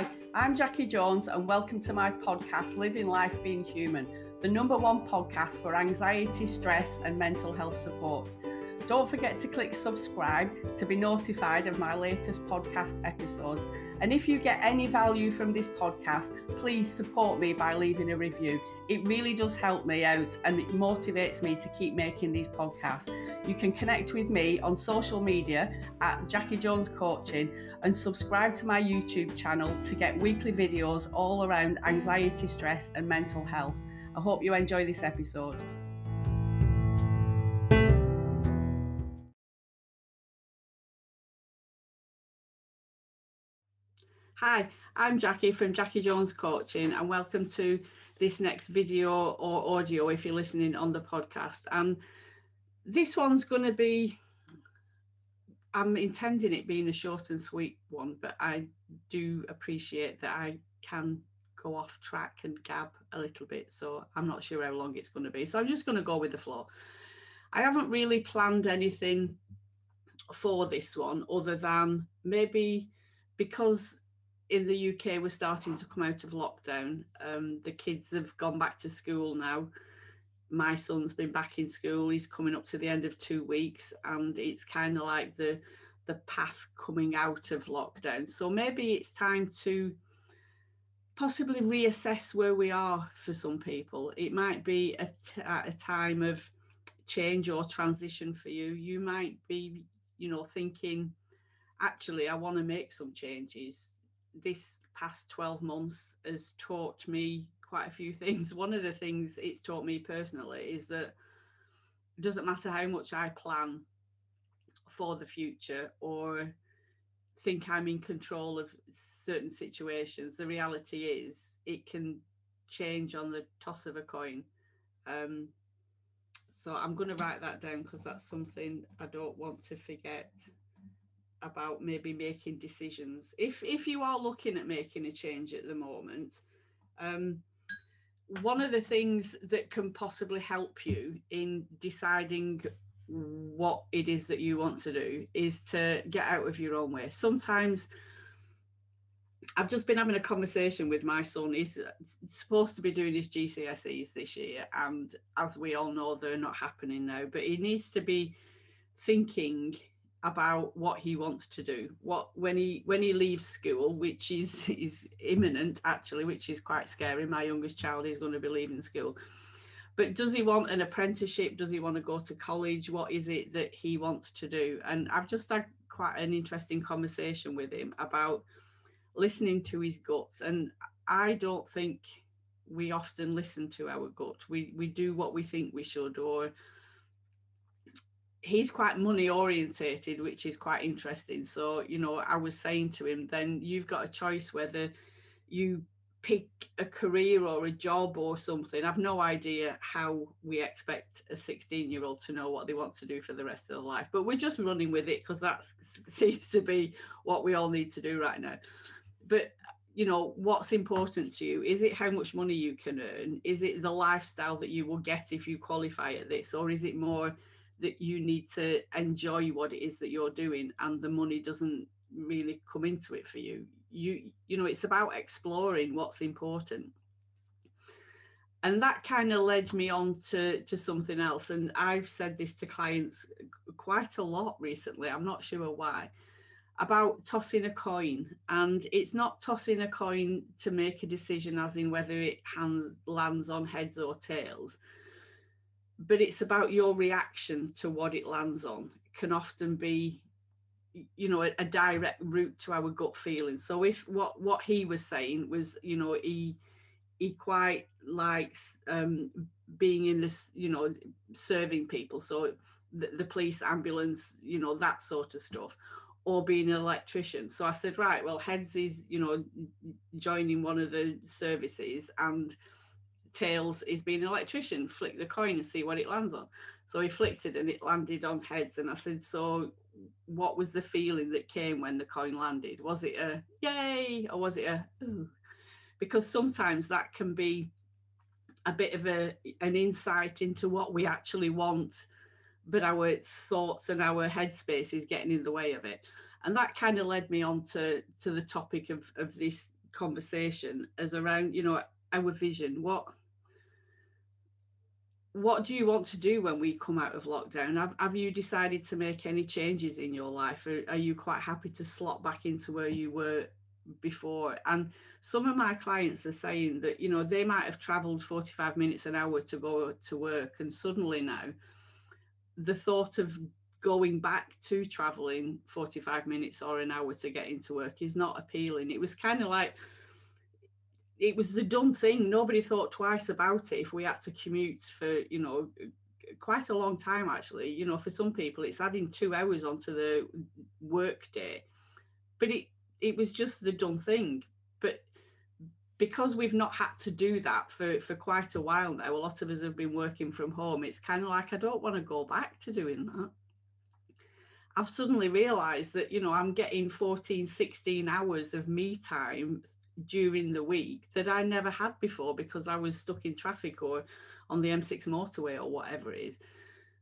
Hi, I'm Jackie Jones, and welcome to my podcast, Living Life Being Human, the number one podcast for anxiety, stress, and mental health support. Don't forget to click subscribe to be notified of my latest podcast episodes. And if you get any value from this podcast, please support me by leaving a review. It really does help me out and it motivates me to keep making these podcasts. You can connect with me on social media at Jackie Jones Coaching and subscribe to my YouTube channel to get weekly videos all around anxiety, stress, and mental health. I hope you enjoy this episode. Hi, I'm Jackie from Jackie Jones Coaching, and welcome to this next video or audio if you're listening on the podcast. And this one's going to be, I'm intending it being a short and sweet one, but I do appreciate that I can go off track and gab a little bit. So I'm not sure how long it's going to be. So I'm just going to go with the flow. I haven't really planned anything for this one other than maybe because in the UK, we're starting to come out of lockdown. Um, the kids have gone back to school now. My son's been back in school. He's coming up to the end of two weeks, and it's kind of like the the path coming out of lockdown. So maybe it's time to possibly reassess where we are for some people. It might be a, t- a time of change or transition for you. You might be, you know, thinking, actually, I want to make some changes this past 12 months has taught me quite a few things. One of the things it's taught me personally is that it doesn't matter how much I plan for the future or think I'm in control of certain situations, the reality is it can change on the toss of a coin. Um, so I'm going to write that down because that's something I don't want to forget about maybe making decisions if if you are looking at making a change at the moment um, one of the things that can possibly help you in deciding what it is that you want to do is to get out of your own way sometimes I've just been having a conversation with my son. He's supposed to be doing his GCSEs this year, and as we all know, they're not happening now. But he needs to be thinking about what he wants to do. What when he when he leaves school which is is imminent actually which is quite scary. My youngest child is going to be leaving school. But does he want an apprenticeship? Does he want to go to college? What is it that he wants to do? And i've just had quite an interesting conversation with him about listening to his guts. And i don't think we often listen to our gut. We we do what we think we should or he's quite money orientated which is quite interesting. So you know i was saying to him then you've got a choice whether you pick a career or a job or something. I've no idea how we expect a 16 year old to know what they want to do for the rest of their life but we're just running with it because that seems to be what we all need to do right now. But you know what's important to you? Is it how much money you can earn? Is it the lifestyle that you will get if you qualify at this or is it more that you need to enjoy what it is that you're doing and the money doesn't really come into it for you. You you know it's about exploring what's important. And that kind of led me on to to something else and i've said this to clients quite a lot recently i'm not sure why about tossing a coin. And it's not tossing a coin to make a decision as in whether it hands, lands on heads or tails but it's about your reaction to what it lands on. It can often be you know a, a, direct route to our gut feeling. So if what what he was saying was you know he he quite likes um being in this you know serving people. So the, the police ambulance you know that sort of stuff or being an electrician. So i said right well heads is you know joining one of the services and tails is being an electrician flick the coin and see what it lands on. So he flicked it and it landed on heads and i said so what was the feeling that came when the coin landed? Was it a yay or was it a ooh? Because sometimes that can be a bit of a an insight into what we actually want but our thoughts and our headspace is getting in the way of it. And that kind of led me on to to the topic of of this conversation as around you know our vision. What what do you want to do when we come out of lockdown? Have, have you decided to make any changes in your life? Or are you quite happy to slot back into where you were before? And some of my clients are saying that you know they might have traveled 45 minutes an hour to go to work and suddenly now the thought of going back to traveling 45 minutes or an hour to get into work is not appealing. It was kind of like it was the done thing nobody thought twice about it if we had to commute for you know quite a long time actually you know for some people it's adding two hours onto the work day but it it was just the done thing. But because we've not had to do that for, for quite a while now, a lot of us have been working from home. It's kind of like I don't want to go back to doing that. I've suddenly realized that, you know, I'm getting 14, 16 hours of me time during the week that I never had before because I was stuck in traffic or on the M6 motorway or whatever it is.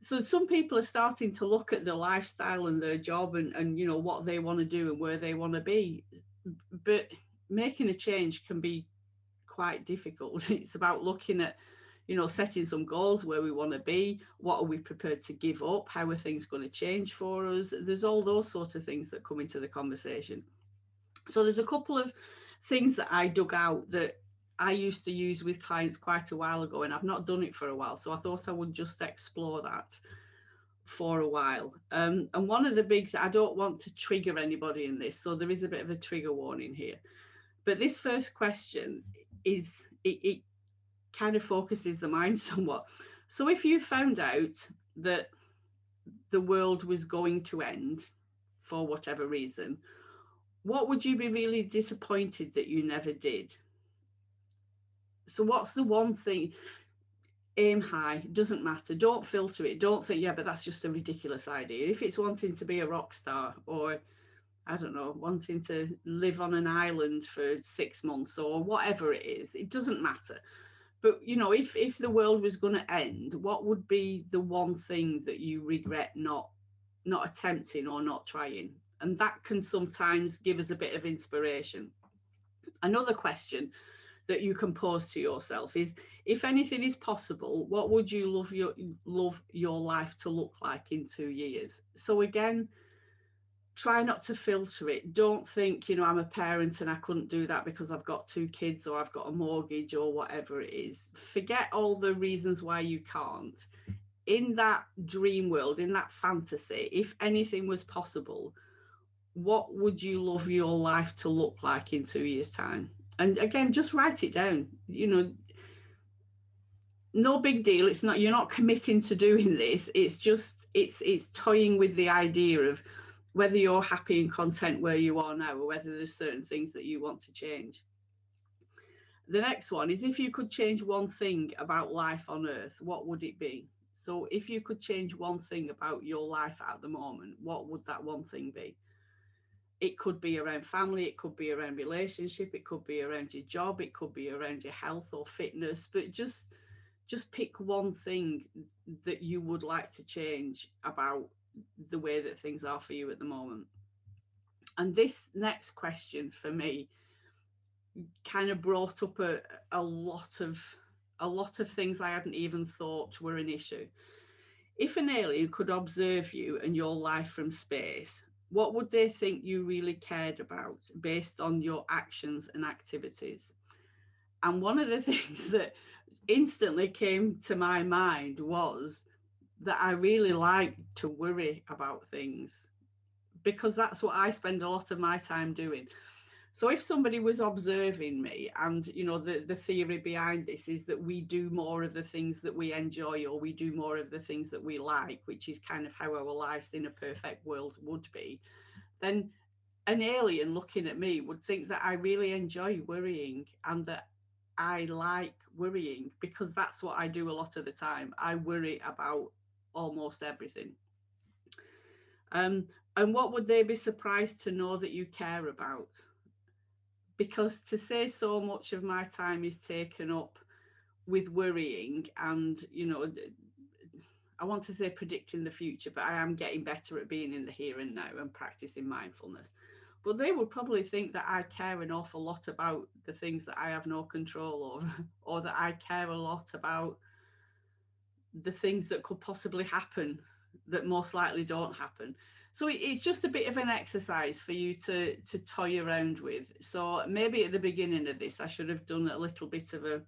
So some people are starting to look at their lifestyle and their job and, and you know what they want to do and where they want to be. But making a change can be quite difficult. It's about looking at you know setting some goals where we want to be. What are we prepared to give up? How are things going to change for us? There's all those sorts of things that come into the conversation. So there's a couple of things that i dug out that I used to use with clients quite a while ago, and I've not done it for a while. So I thought I would just explore that for a while. Um, and one of the big, I don't want to trigger anybody in this, so there is a bit of a trigger warning here. But this first question is, it, it kind of focuses the mind somewhat. So if you found out that the world was going to end for whatever reason, what would you be really disappointed that you never did? So what's the one thing? Aim high, doesn't matter. Don't filter it. Don't think, yeah, but that's just a ridiculous idea. If it's wanting to be a rock star or I don't know, wanting to live on an island for six months or whatever it is, it doesn't matter. But you know, if if the world was going to end, what would be the one thing that you regret not not attempting or not trying? And that can sometimes give us a bit of inspiration. Another question that you can pose to yourself is if anything is possible what would you love your love your life to look like in two years? So again try not to filter it. Don't think you know i'm a parent and i couldn't do that because i've got two kids or i've got a mortgage or whatever it is. Forget all the reasons why you can't. In that dream world in that fantasy if anything was possible what would you love your life to look like in two years time? And again just write it down you know. No big deal it's not you're not committing to doing this it's just it's it's toying with the idea of whether you're happy and content where you are now or whether there's certain things that you want to change. The next one is if you could change one thing about life on earth what would it be? So if you could change one thing about your life at the moment what would that one thing be it could be around family it could be around relationship it could be around your job it could be around your health or fitness but just just pick one thing that you would like to change about the way that things are for you at the moment. And this next question for me kind of brought up a, a lot of a lot of things i hadn't even thought were an issue. If an alien could observe you and your life from space what would they think you really cared about based on your actions and activities? And one of the things that instantly came to my mind was that I really like to worry about things because that's what I spend a lot of my time doing. So if somebody was observing me, and you know, the, the theory behind this is that we do more of the things that we enjoy or we do more of the things that we like, which is kind of how our lives in a perfect world would be, then an alien looking at me would think that I really enjoy worrying and that I like worrying because that's what I do a lot of the time. I worry about almost everything. Um, and what would they be surprised to know that you care about? Because to say so much of my time is taken up with worrying and you know i want to say predicting the future but i am getting better at being in the here and now and practicing mindfulness but they would probably think that I care an awful lot about the things that I have no control over, or that I care a lot about the things that could possibly happen that most likely don't happen. So it's just a bit of an exercise for you to to toy around with. So maybe at the beginning of this, I should have done a little bit of a,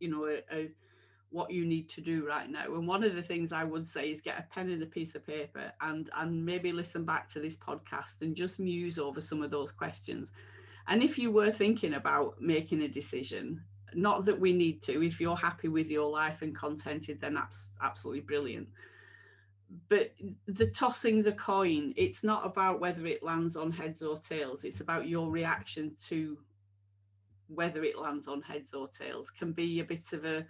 you know, a, a what you need to do right now. And one of the things I would say is get a pen and a piece of paper and and maybe listen back to this podcast and just muse over some of those questions. And if you were thinking about making a decision, not that we need to, if you're happy with your life and contented, then that's absolutely brilliant. But the tossing the coin, it's not about whether it lands on heads or tails. It's about your reaction to whether it lands on heads or tails. Can be a bit of a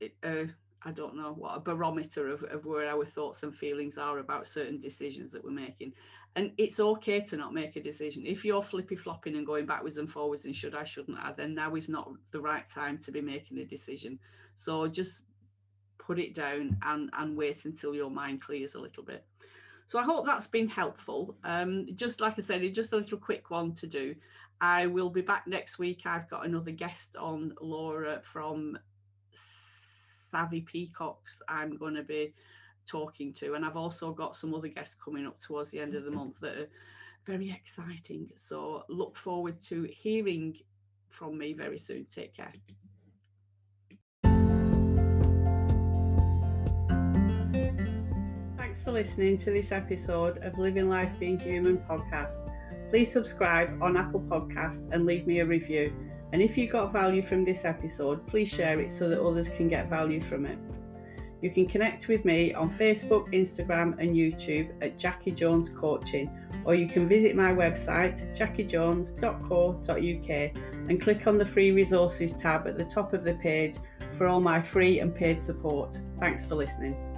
a, uh, I don't know what a barometer of, of where our thoughts and feelings are about certain decisions that we're making. And it's okay to not make a decision. If you're flippy flopping and going backwards and forwards and should I, shouldn't I, then now is not the right time to be making a decision. So just put it down and, and wait until your mind clears a little bit. So I hope that's been helpful. Um, just like I said, it's just a little quick one to do. I will be back next week. I've got another guest on, Laura from savvy peacocks I'm going to be talking to. And I've also got some other guests coming up towards the end of the month that are very exciting. So look forward to hearing from me very soon. Take care. Thanks for listening to this episode of Living Life Being Human podcast. Please subscribe on Apple Podcast and leave me a review. And if you got value from this episode, please share it so that others can get value from it. You can connect with me on Facebook, Instagram, and YouTube at Jackie Jones Coaching, or you can visit my website, jackiejones.co.uk, and click on the free resources tab at the top of the page for all my free and paid support. Thanks for listening.